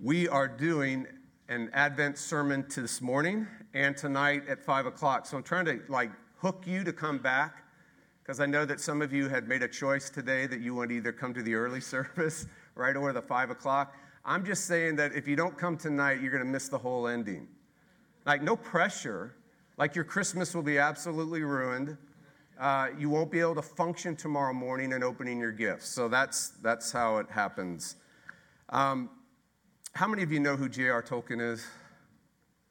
We are doing an Advent sermon to this morning and tonight at five o'clock. So I'm trying to like hook you to come back because I know that some of you had made a choice today that you want to either come to the early service right or the five o'clock. I'm just saying that if you don't come tonight, you're going to miss the whole ending. Like, no pressure. Like, your Christmas will be absolutely ruined. Uh, you won't be able to function tomorrow morning and opening your gifts. So that's, that's how it happens. Um, how many of you know who J.R. Tolkien is?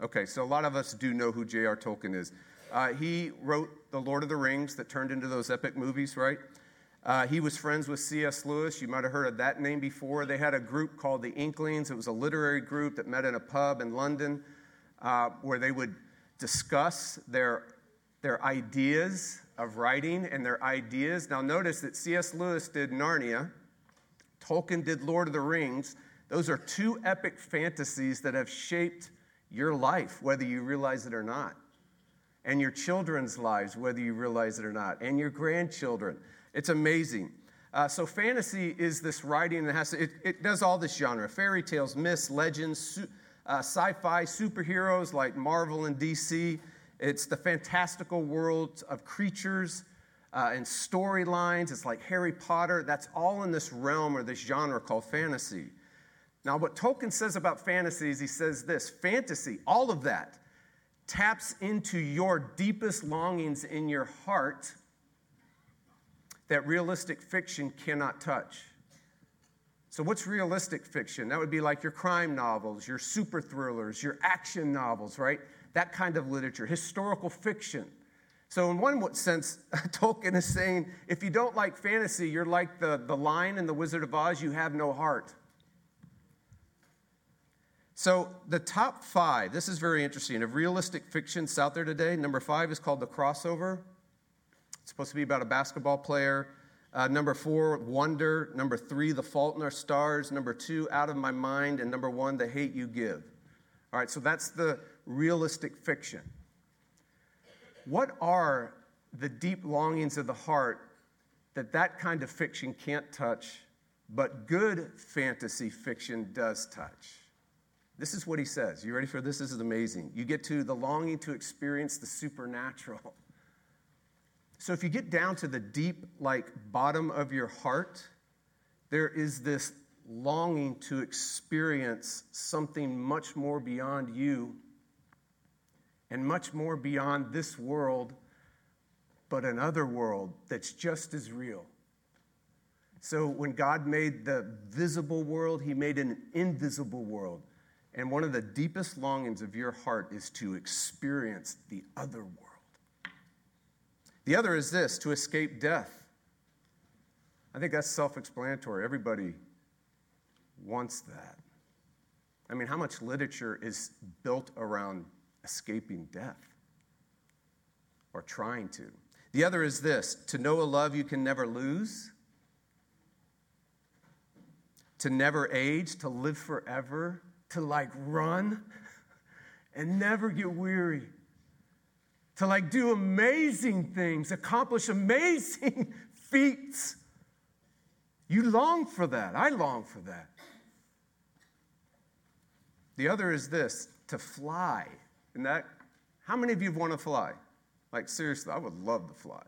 Okay, so a lot of us do know who J.R. Tolkien is. Uh, he wrote The Lord of the Rings that turned into those epic movies, right? Uh, he was friends with C.S. Lewis. You might have heard of that name before. They had a group called the Inklings. It was a literary group that met in a pub in London uh, where they would discuss their, their ideas of writing and their ideas. Now, notice that C.S. Lewis did Narnia, Tolkien did Lord of the Rings. Those are two epic fantasies that have shaped your life, whether you realize it or not, and your children's lives, whether you realize it or not, and your grandchildren. It's amazing. Uh, so, fantasy is this writing that has to, it, it, does all this genre fairy tales, myths, legends, su- uh, sci fi, superheroes like Marvel and DC. It's the fantastical world of creatures uh, and storylines. It's like Harry Potter. That's all in this realm or this genre called fantasy. Now, what Tolkien says about fantasy is he says this fantasy, all of that, taps into your deepest longings in your heart that realistic fiction cannot touch. So, what's realistic fiction? That would be like your crime novels, your super thrillers, your action novels, right? That kind of literature, historical fiction. So, in one sense, Tolkien is saying if you don't like fantasy, you're like the, the lion in The Wizard of Oz, you have no heart. So, the top five, this is very interesting, of realistic fictions out there today. Number five is called The Crossover. It's supposed to be about a basketball player. Uh, number four, Wonder. Number three, The Fault in Our Stars. Number two, Out of My Mind. And number one, The Hate You Give. All right, so that's the realistic fiction. What are the deep longings of the heart that that kind of fiction can't touch, but good fantasy fiction does touch? This is what he says. You ready for this? This is amazing. You get to the longing to experience the supernatural. So if you get down to the deep, like bottom of your heart, there is this longing to experience something much more beyond you and much more beyond this world, but another world that's just as real. So when God made the visible world, He made an invisible world. And one of the deepest longings of your heart is to experience the other world. The other is this to escape death. I think that's self explanatory. Everybody wants that. I mean, how much literature is built around escaping death or trying to? The other is this to know a love you can never lose, to never age, to live forever, to like run and never get weary, to like do amazing things, accomplish amazing feats. You long for that. I long for that. The other is this to fly. And that, how many of you want to fly? Like, seriously, I would love to fly.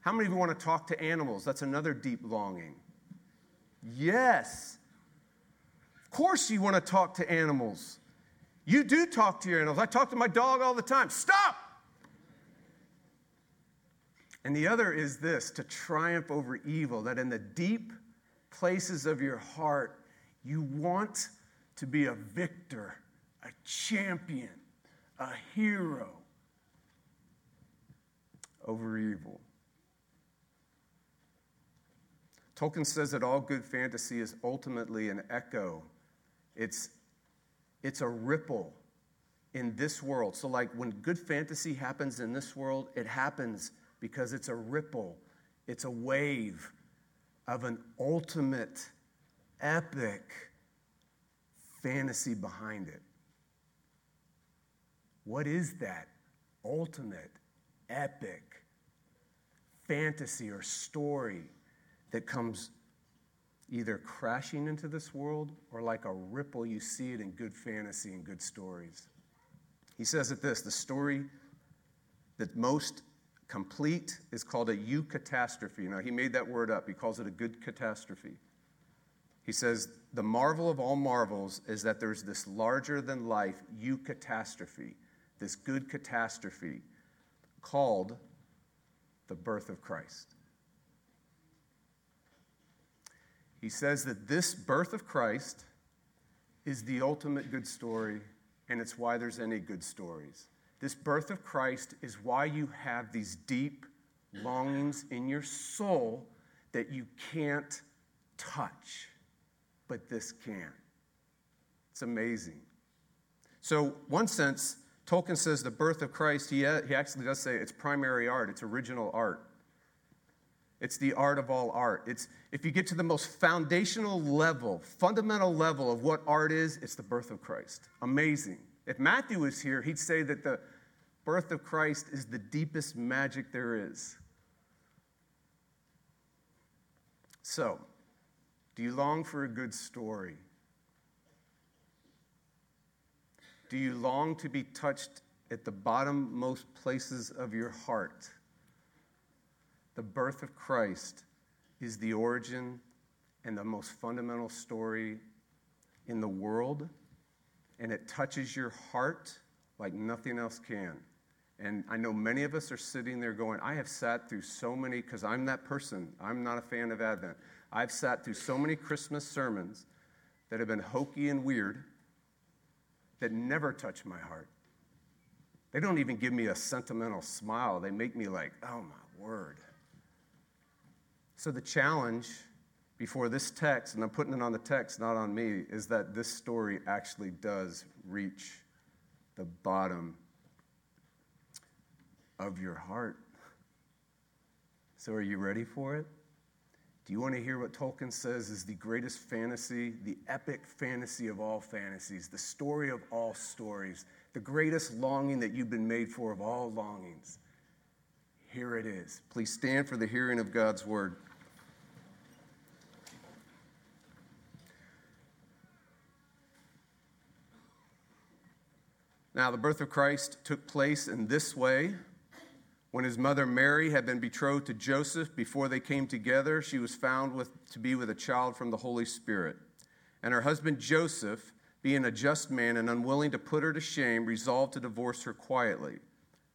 How many of you want to talk to animals? That's another deep longing. Yes course, you want to talk to animals. You do talk to your animals. I talk to my dog all the time. Stop! And the other is this to triumph over evil, that in the deep places of your heart, you want to be a victor, a champion, a hero over evil. Tolkien says that all good fantasy is ultimately an echo it's, it's a ripple in this world. So, like when good fantasy happens in this world, it happens because it's a ripple, it's a wave of an ultimate, epic fantasy behind it. What is that ultimate, epic fantasy or story that comes either crashing into this world or like a ripple you see it in good fantasy and good stories. He says it this the story that most complete is called a eucatastrophe. Now, he made that word up, he calls it a good catastrophe. He says, The marvel of all marvels is that there's this larger than life eucatastrophe, this good catastrophe called the birth of Christ. He says that this birth of Christ is the ultimate good story, and it's why there's any good stories. This birth of Christ is why you have these deep longings in your soul that you can't touch, but this can. It's amazing. So, one sense, Tolkien says the birth of Christ, he, he actually does say it's primary art, it's original art. It's the art of all art. It's if you get to the most foundational level, fundamental level of what art is, it's the birth of Christ. Amazing. If Matthew was here, he'd say that the birth of Christ is the deepest magic there is. So, do you long for a good story? Do you long to be touched at the bottommost places of your heart? The birth of Christ is the origin and the most fundamental story in the world, and it touches your heart like nothing else can. And I know many of us are sitting there going, I have sat through so many, because I'm that person. I'm not a fan of Advent. I've sat through so many Christmas sermons that have been hokey and weird that never touch my heart. They don't even give me a sentimental smile. They make me like, oh my word. So the challenge before this text, and I'm putting it on the text, not on me, is that this story actually does reach the bottom of your heart. So, are you ready for it? Do you want to hear what Tolkien says is the greatest fantasy, the epic fantasy of all fantasies, the story of all stories, the greatest longing that you've been made for of all longings? Here it is. Please stand for the hearing of God's word. Now, the birth of Christ took place in this way. When his mother Mary had been betrothed to Joseph before they came together, she was found with, to be with a child from the Holy Spirit. And her husband Joseph, being a just man and unwilling to put her to shame, resolved to divorce her quietly.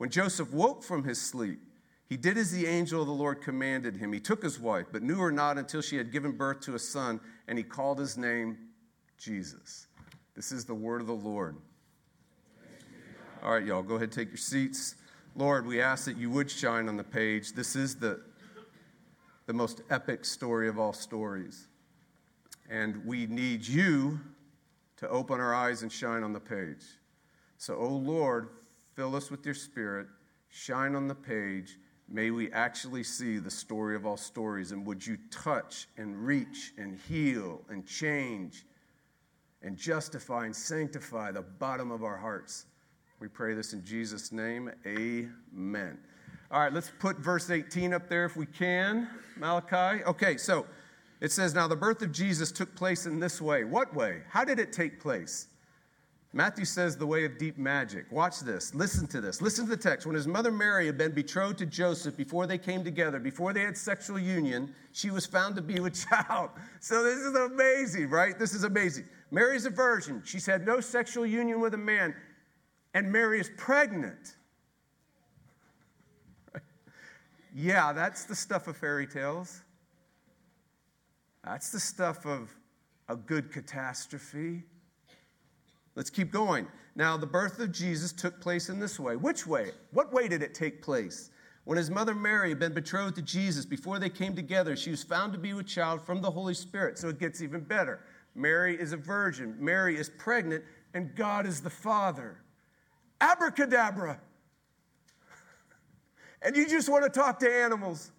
When Joseph woke from his sleep, he did as the angel of the Lord commanded him. He took his wife, but knew her not until she had given birth to a son, and he called his name Jesus. This is the word of the Lord. All right, y'all, go ahead take your seats. Lord, we ask that you would shine on the page. This is the, the most epic story of all stories. And we need you to open our eyes and shine on the page. So, oh Lord, fill us with your spirit, shine on the page. May we actually see the story of all stories. And would you touch and reach and heal and change and justify and sanctify the bottom of our hearts? We pray this in Jesus' name. Amen. All right, let's put verse 18 up there if we can. Malachi. Okay, so it says, Now the birth of Jesus took place in this way. What way? How did it take place? Matthew says the way of deep magic. Watch this. Listen to this. Listen to the text. When his mother Mary had been betrothed to Joseph before they came together, before they had sexual union, she was found to be with child. So this is amazing, right? This is amazing. Mary's a virgin. She's had no sexual union with a man and Mary is pregnant. yeah, that's the stuff of fairy tales. That's the stuff of a good catastrophe. Let's keep going. Now, the birth of Jesus took place in this way. Which way? What way did it take place? When his mother Mary had been betrothed to Jesus, before they came together, she was found to be with child from the Holy Spirit. So it gets even better. Mary is a virgin, Mary is pregnant, and God is the Father. Abracadabra. And you just want to talk to animals.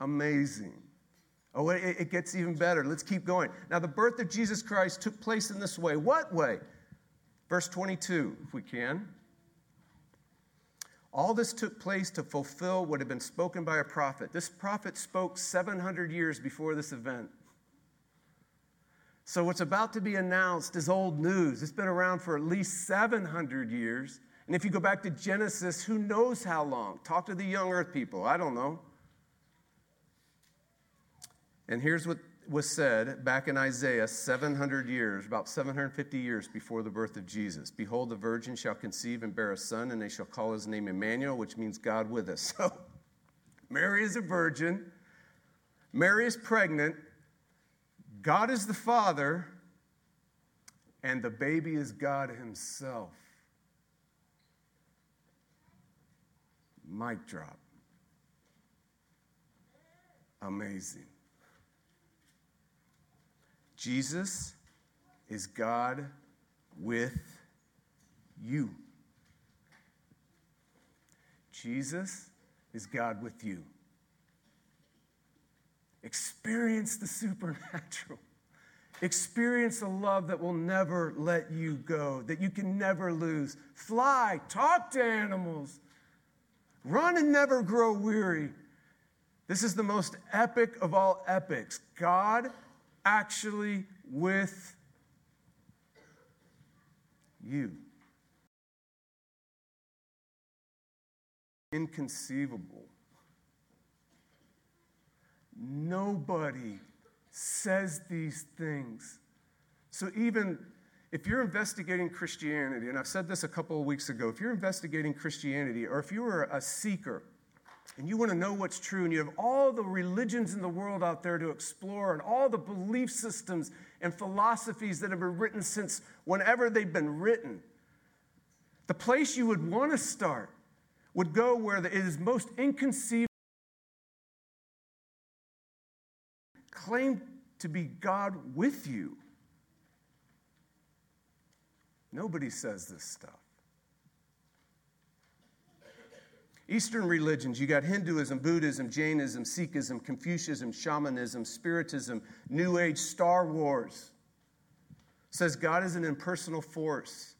Amazing. Oh, it, it gets even better. Let's keep going. Now, the birth of Jesus Christ took place in this way. What way? Verse 22, if we can. All this took place to fulfill what had been spoken by a prophet. This prophet spoke 700 years before this event. So, what's about to be announced is old news. It's been around for at least 700 years. And if you go back to Genesis, who knows how long? Talk to the young earth people. I don't know. And here's what was said back in Isaiah 700 years, about 750 years before the birth of Jesus. Behold, the virgin shall conceive and bear a son, and they shall call his name Emmanuel, which means God with us. So, Mary is a virgin, Mary is pregnant, God is the father, and the baby is God himself. Mic drop. Amazing. Jesus is God with you. Jesus is God with you. Experience the supernatural. Experience a love that will never let you go, that you can never lose. Fly, talk to animals, run and never grow weary. This is the most epic of all epics. God actually with you. Inconceivable. Nobody says these things. So, even if you're investigating Christianity, and I've said this a couple of weeks ago, if you're investigating Christianity, or if you are a seeker, and you want to know what's true, and you have all the religions in the world out there to explore, and all the belief systems and philosophies that have been written since whenever they've been written, the place you would want to start would go where it is most inconceivable. Claim to be God with you. Nobody says this stuff. Eastern religions, you got Hinduism, Buddhism, Jainism, Sikhism, Confucianism, Shamanism, Spiritism, New Age, Star Wars. says God is an impersonal force,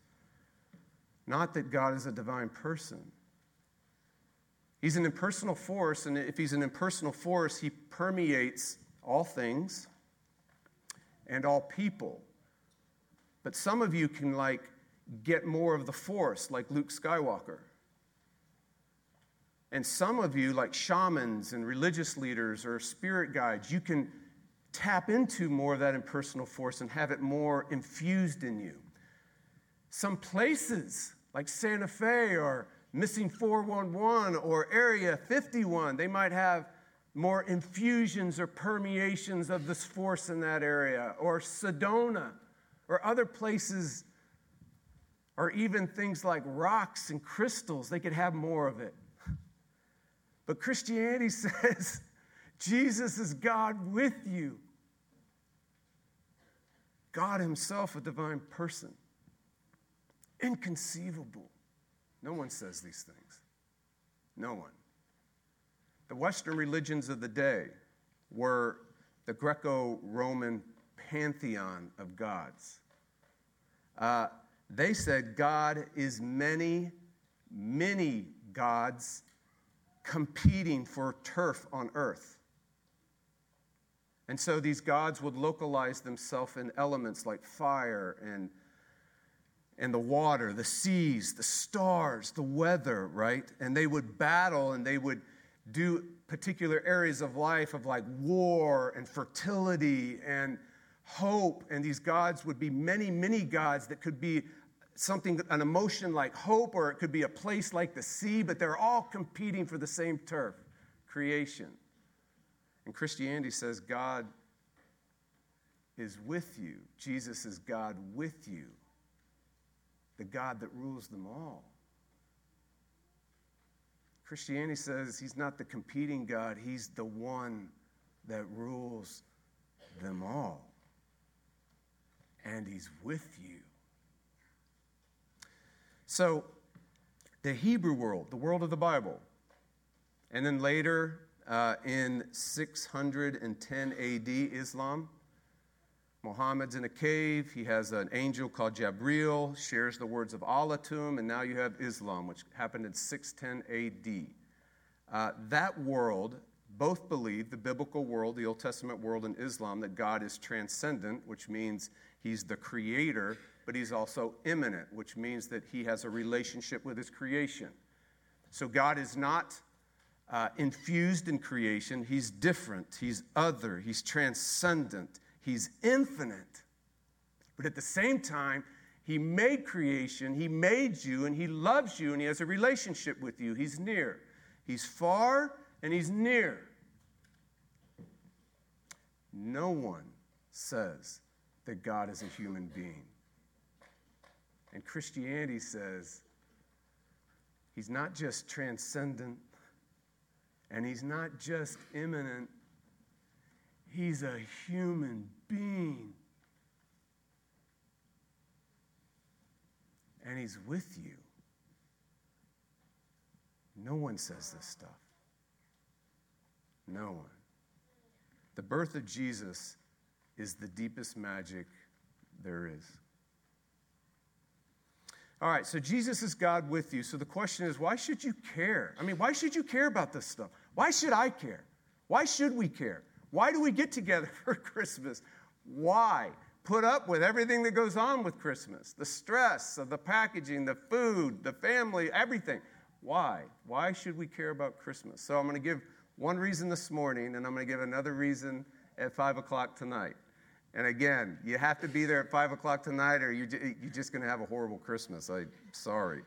not that God is a divine person. He's an impersonal force, and if he's an impersonal force, he permeates all things and all people. But some of you can like get more of the force, like Luke Skywalker. And some of you, like shamans and religious leaders or spirit guides, you can tap into more of that impersonal force and have it more infused in you. Some places, like Santa Fe or Missing 411 or Area 51, they might have more infusions or permeations of this force in that area, or Sedona, or other places, or even things like rocks and crystals, they could have more of it. But Christianity says Jesus is God with you. God Himself, a divine person. Inconceivable. No one says these things. No one. The Western religions of the day were the Greco Roman pantheon of gods. Uh, they said God is many, many gods competing for turf on earth. And so these gods would localize themselves in elements like fire and, and the water, the seas, the stars, the weather, right? And they would battle and they would do particular areas of life of like war and fertility and hope. And these gods would be many, many gods that could be something, an emotion like hope, or it could be a place like the sea, but they're all competing for the same turf creation. And Christianity says God is with you. Jesus is God with you, the God that rules them all. Christianity says he's not the competing God, he's the one that rules them all. And he's with you. So, the Hebrew world, the world of the Bible, and then later uh, in 610 AD, Islam. Muhammad's in a cave. He has an angel called Jabril, shares the words of Allah to him, and now you have Islam, which happened in 610 AD. Uh, that world, both believe, the biblical world, the Old Testament world, and Islam, that God is transcendent, which means he's the creator, but he's also immanent, which means that he has a relationship with his creation. So God is not uh, infused in creation. He's different, he's other, he's transcendent, he's infinite. But at the same time, he made creation, he made you, and he loves you, and he has a relationship with you. He's near. He's far and he's near. No one says that God is a human being. And Christianity says he's not just transcendent, and he's not just immanent, he's a human being. And he's with you. No one says this stuff. No one. The birth of Jesus is the deepest magic there is. All right, so Jesus is God with you. So the question is, why should you care? I mean, why should you care about this stuff? Why should I care? Why should we care? Why do we get together for Christmas? Why? Put up with everything that goes on with Christmas the stress of the packaging, the food, the family, everything. Why? Why should we care about Christmas? So I'm going to give one reason this morning, and I'm going to give another reason at 5 o'clock tonight. And again, you have to be there at 5 o'clock tonight, or you're, you're just going to have a horrible Christmas. I'm sorry.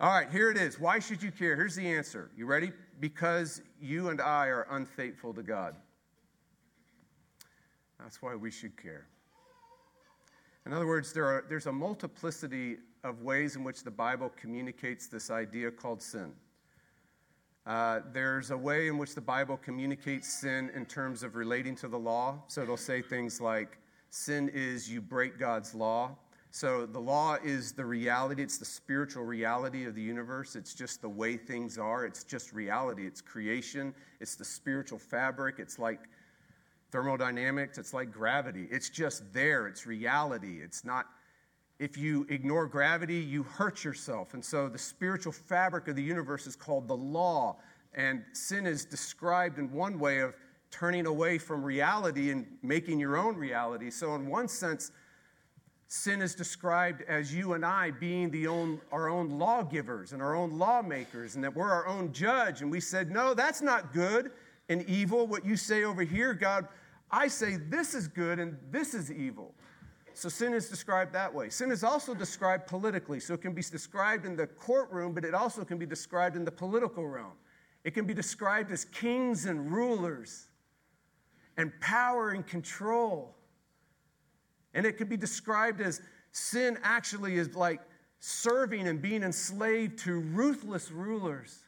All right, here it is. Why should you care? Here's the answer. You ready? Because you and I are unfaithful to God. That's why we should care. In other words, there are, there's a multiplicity of ways in which the Bible communicates this idea called sin. Uh, there's a way in which the Bible communicates sin in terms of relating to the law. So it'll say things like, sin is you break God's law. So the law is the reality, it's the spiritual reality of the universe. It's just the way things are. It's just reality. It's creation, it's the spiritual fabric. It's like thermodynamics, it's like gravity. It's just there, it's reality. It's not, if you ignore gravity, you hurt yourself. And so the spiritual fabric of the universe is called the law. And sin is described in one way of turning away from reality and making your own reality. So, in one sense, Sin is described as you and I being the own, our own lawgivers and our own lawmakers, and that we're our own judge. And we said, No, that's not good and evil. What you say over here, God, I say this is good and this is evil. So sin is described that way. Sin is also described politically. So it can be described in the courtroom, but it also can be described in the political realm. It can be described as kings and rulers and power and control. And it can be described as sin actually is like serving and being enslaved to ruthless rulers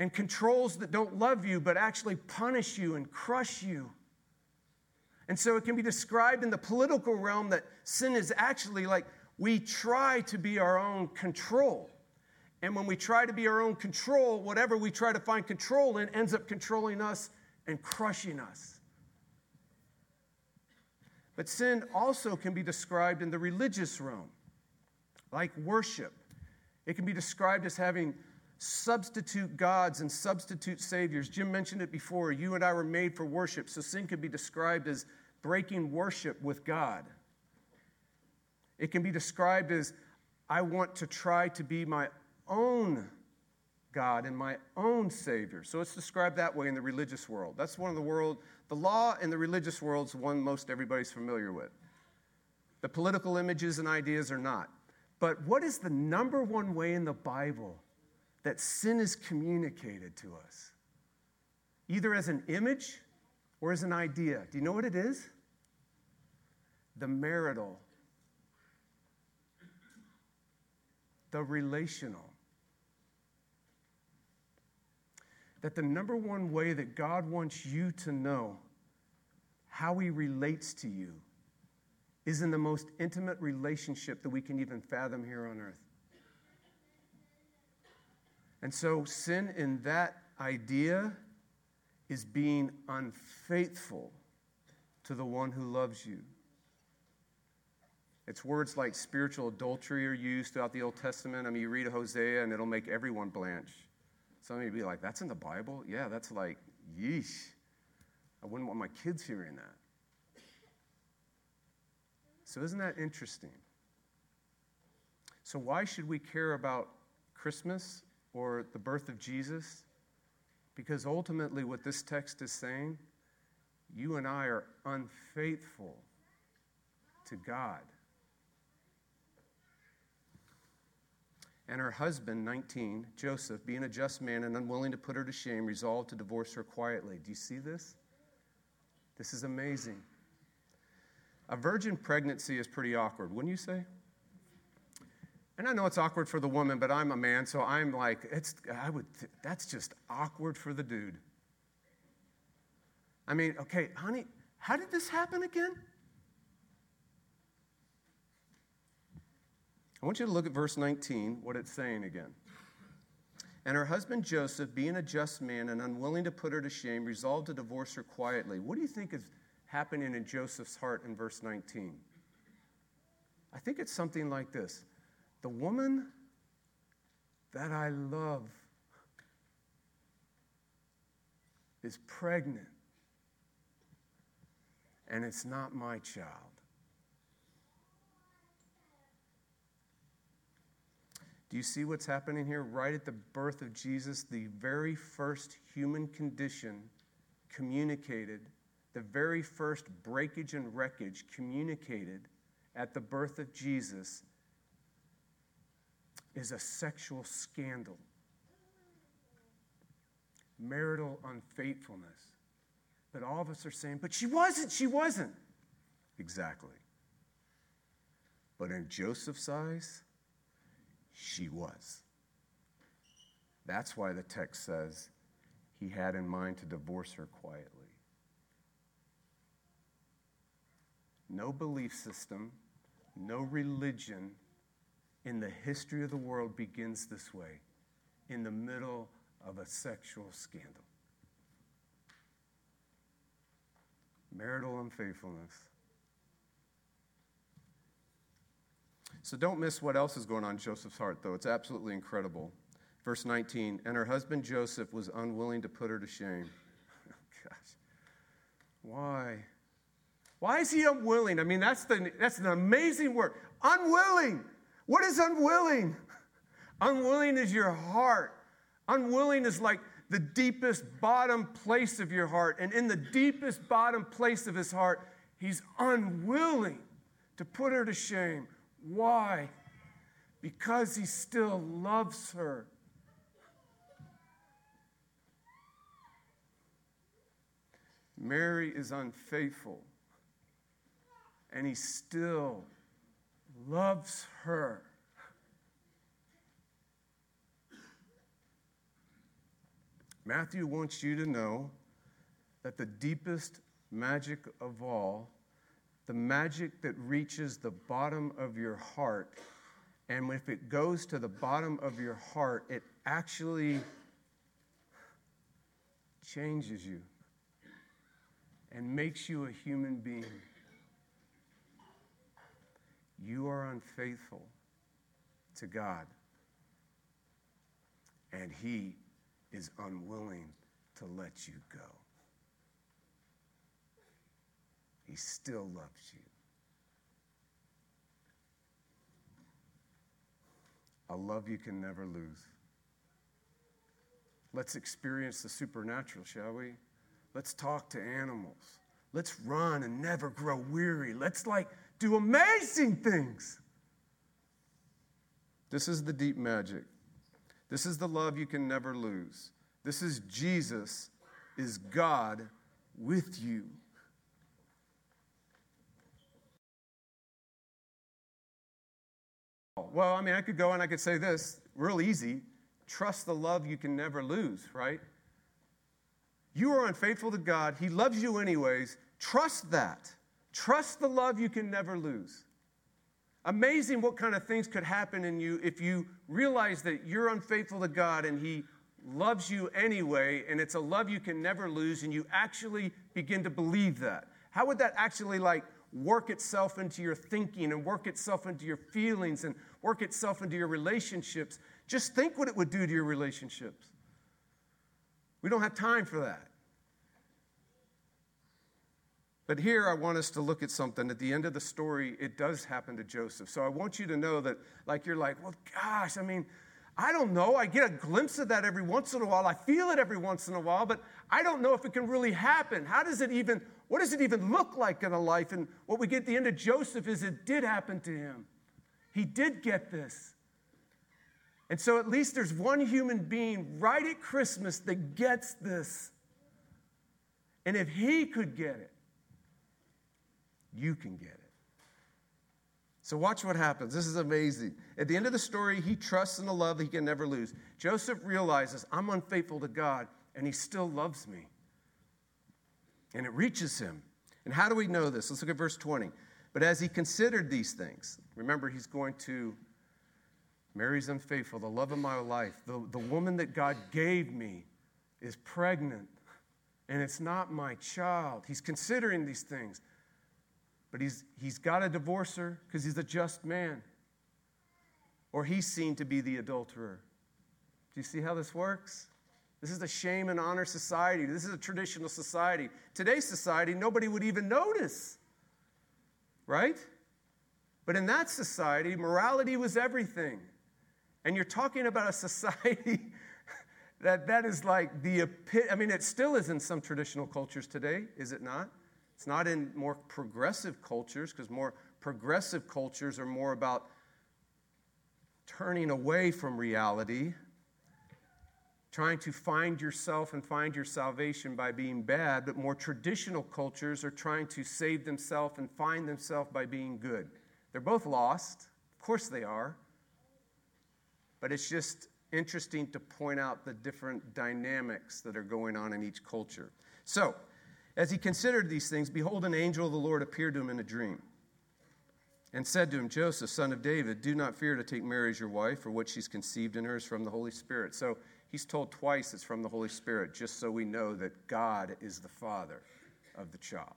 and controls that don't love you but actually punish you and crush you. And so it can be described in the political realm that sin is actually like we try to be our own control. And when we try to be our own control, whatever we try to find control in ends up controlling us and crushing us. But sin also can be described in the religious realm, like worship. It can be described as having substitute gods and substitute saviors. Jim mentioned it before. You and I were made for worship, so sin can be described as breaking worship with God. It can be described as I want to try to be my own God and my own Savior. So it's described that way in the religious world. That's one of the world, the law in the religious world is one most everybody's familiar with. The political images and ideas are not. But what is the number one way in the Bible that sin is communicated to us? Either as an image or as an idea. Do you know what it is? The marital, the relational that the number one way that God wants you to know how He relates to you is in the most intimate relationship that we can even fathom here on earth. And so, sin in that idea is being unfaithful to the one who loves you. It's words like spiritual adultery are used throughout the Old Testament. I mean, you read Hosea and it'll make everyone blanch. Some of you be like, that's in the Bible? Yeah, that's like, yeesh. I wouldn't want my kids hearing that. So, isn't that interesting? So, why should we care about Christmas or the birth of Jesus? Because ultimately, what this text is saying, you and I are unfaithful to God. And her husband, 19, Joseph, being a just man and unwilling to put her to shame, resolved to divorce her quietly. Do you see this? This is amazing. A virgin pregnancy is pretty awkward, wouldn't you say? And I know it's awkward for the woman, but I'm a man, so I'm like, it's, I would, that's just awkward for the dude. I mean, okay, honey, how did this happen again? I want you to look at verse 19, what it's saying again. And her husband Joseph, being a just man and unwilling to put her to shame, resolved to divorce her quietly. What do you think is happening in Joseph's heart in verse 19? I think it's something like this The woman that I love is pregnant, and it's not my child. Do you see what's happening here? Right at the birth of Jesus, the very first human condition communicated, the very first breakage and wreckage communicated at the birth of Jesus is a sexual scandal, marital unfaithfulness. But all of us are saying, but she wasn't, she wasn't. Exactly. But in Joseph's eyes, she was. That's why the text says he had in mind to divorce her quietly. No belief system, no religion in the history of the world begins this way in the middle of a sexual scandal. Marital unfaithfulness. So don't miss what else is going on in Joseph's heart, though. It's absolutely incredible. Verse 19, and her husband Joseph was unwilling to put her to shame. Oh, gosh. Why? Why is he unwilling? I mean, that's, the, that's an amazing word. Unwilling. What is unwilling? Unwilling is your heart. Unwilling is like the deepest bottom place of your heart. And in the deepest bottom place of his heart, he's unwilling to put her to shame. Why? Because he still loves her. Mary is unfaithful, and he still loves her. Matthew wants you to know that the deepest magic of all the magic that reaches the bottom of your heart. And if it goes to the bottom of your heart, it actually changes you and makes you a human being. You are unfaithful to God, and He is unwilling to let you go. He still loves you. A love you can never lose. Let's experience the supernatural, shall we? Let's talk to animals. Let's run and never grow weary. Let's like do amazing things. This is the deep magic. This is the love you can never lose. This is Jesus is God with you. Well, I mean, I could go and I could say this real easy trust the love you can never lose, right? You are unfaithful to God. He loves you anyways. Trust that. Trust the love you can never lose. Amazing what kind of things could happen in you if you realize that you're unfaithful to God and He loves you anyway, and it's a love you can never lose, and you actually begin to believe that. How would that actually like work itself into your thinking and work itself into your feelings and work itself into your relationships? Just think what it would do to your relationships. We don't have time for that. But here I want us to look at something. At the end of the story, it does happen to Joseph. So I want you to know that, like, you're like, well, gosh, I mean, I don't know. I get a glimpse of that every once in a while. I feel it every once in a while, but I don't know if it can really happen. How does it even, what does it even look like in a life? And what we get at the end of Joseph is it did happen to him. He did get this. And so at least there's one human being right at Christmas that gets this. And if he could get it, you can get it. So, watch what happens. This is amazing. At the end of the story, he trusts in the love that he can never lose. Joseph realizes, I'm unfaithful to God, and he still loves me. And it reaches him. And how do we know this? Let's look at verse 20. But as he considered these things, remember, he's going to Mary's unfaithful, the love of my life, the, the woman that God gave me is pregnant, and it's not my child. He's considering these things. But he's, he's got to divorce her because he's a just man. Or he's seen to be the adulterer. Do you see how this works? This is a shame and honor society. This is a traditional society. Today's society, nobody would even notice. Right? But in that society, morality was everything. And you're talking about a society that that is like the I mean, it still is in some traditional cultures today, is it not? It's not in more progressive cultures, because more progressive cultures are more about turning away from reality, trying to find yourself and find your salvation by being bad, but more traditional cultures are trying to save themselves and find themselves by being good. They're both lost. Of course they are. But it's just interesting to point out the different dynamics that are going on in each culture. So, as he considered these things, behold, an angel of the Lord appeared to him in a dream and said to him, Joseph, son of David, do not fear to take Mary as your wife, for what she's conceived in her is from the Holy Spirit. So he's told twice it's from the Holy Spirit, just so we know that God is the father of the child.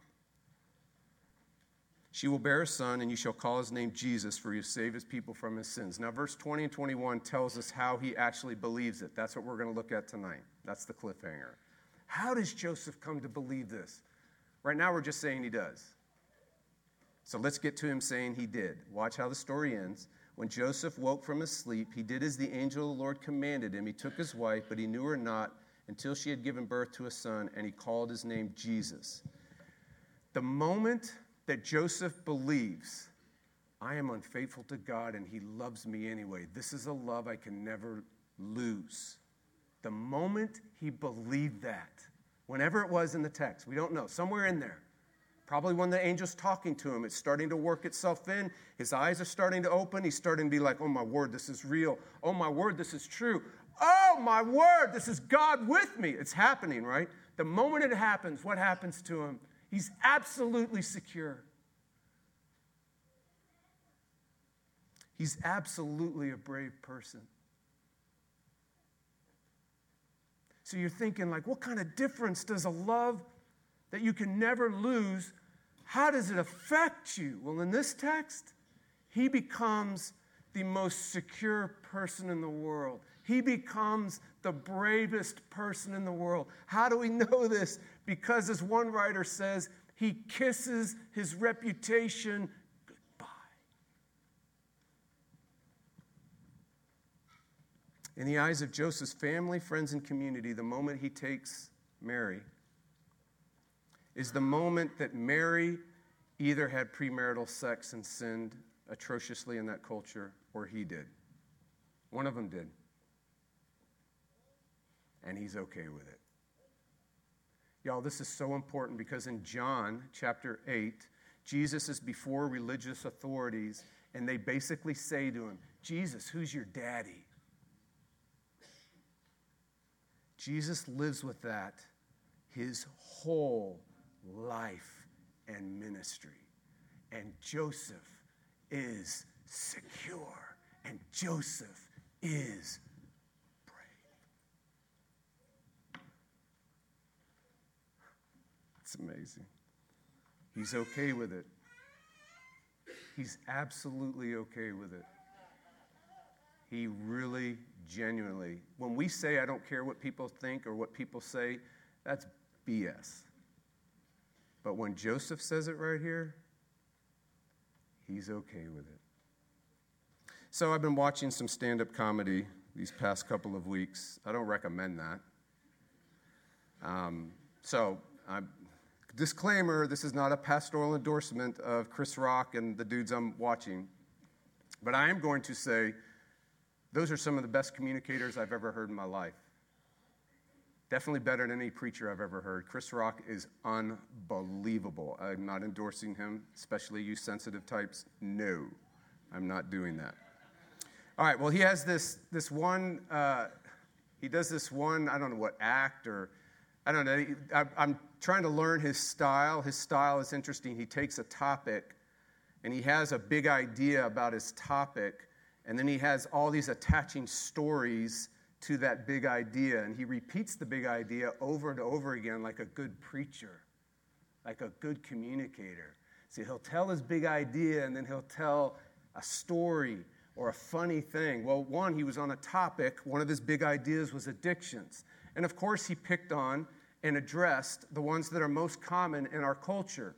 She will bear a son, and you shall call his name Jesus, for will save his people from his sins. Now, verse 20 and 21 tells us how he actually believes it. That's what we're going to look at tonight. That's the cliffhanger. How does Joseph come to believe this? Right now, we're just saying he does. So let's get to him saying he did. Watch how the story ends. When Joseph woke from his sleep, he did as the angel of the Lord commanded him. He took his wife, but he knew her not until she had given birth to a son, and he called his name Jesus. The moment that Joseph believes, I am unfaithful to God and he loves me anyway, this is a love I can never lose. The moment he believed that, whenever it was in the text, we don't know, somewhere in there, probably when the angel's talking to him, it's starting to work itself in. His eyes are starting to open. He's starting to be like, oh my word, this is real. Oh my word, this is true. Oh my word, this is God with me. It's happening, right? The moment it happens, what happens to him? He's absolutely secure. He's absolutely a brave person. So you're thinking, like, what kind of difference does a love that you can never lose, how does it affect you? Well, in this text, he becomes the most secure person in the world. He becomes the bravest person in the world. How do we know this? Because, as one writer says, he kisses his reputation In the eyes of Joseph's family, friends, and community, the moment he takes Mary is the moment that Mary either had premarital sex and sinned atrociously in that culture, or he did. One of them did. And he's okay with it. Y'all, this is so important because in John chapter 8, Jesus is before religious authorities, and they basically say to him, Jesus, who's your daddy? Jesus lives with that. his whole life and ministry. And Joseph is secure, and Joseph is brave. It's amazing. He's okay with it. He's absolutely okay with it. He really, genuinely, when we say, I don't care what people think or what people say, that's BS. But when Joseph says it right here, he's okay with it. So I've been watching some stand up comedy these past couple of weeks. I don't recommend that. Um, so, I'm, disclaimer this is not a pastoral endorsement of Chris Rock and the dudes I'm watching. But I am going to say those are some of the best communicators I've ever heard in my life. Definitely better than any preacher I've ever heard. Chris Rock is unbelievable. I'm not endorsing him, especially you sensitive types. No, I'm not doing that. All right, well, he has this, this one, uh, he does this one, I don't know what act or, I don't know. I, I'm trying to learn his style. His style is interesting. He takes a topic and he has a big idea about his topic, and then he has all these attaching stories to that big idea. And he repeats the big idea over and over again like a good preacher, like a good communicator. See, he'll tell his big idea and then he'll tell a story or a funny thing. Well, one, he was on a topic, one of his big ideas was addictions. And of course, he picked on and addressed the ones that are most common in our culture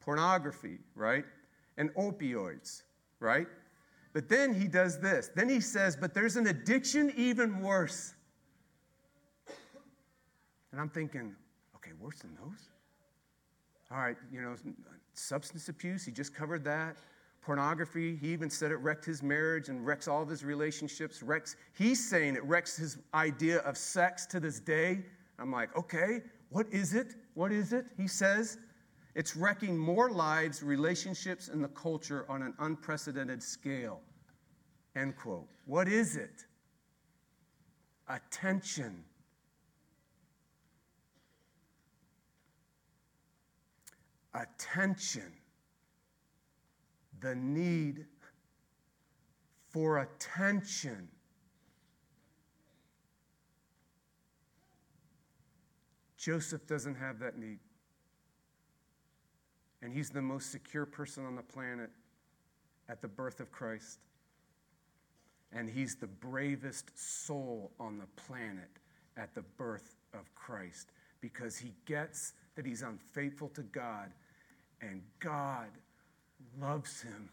pornography, right? And opioids, right? But then he does this. Then he says, But there's an addiction even worse. And I'm thinking, okay, worse than those? All right, you know, substance abuse, he just covered that. Pornography, he even said it wrecked his marriage and wrecks all of his relationships. Wrecks, he's saying it wrecks his idea of sex to this day. I'm like, okay, what is it? What is it? He says, it's wrecking more lives, relationships, and the culture on an unprecedented scale. End quote. What is it? Attention. Attention. The need for attention. Joseph doesn't have that need and he's the most secure person on the planet at the birth of Christ. And he's the bravest soul on the planet at the birth of Christ because he gets that he's unfaithful to God and God loves him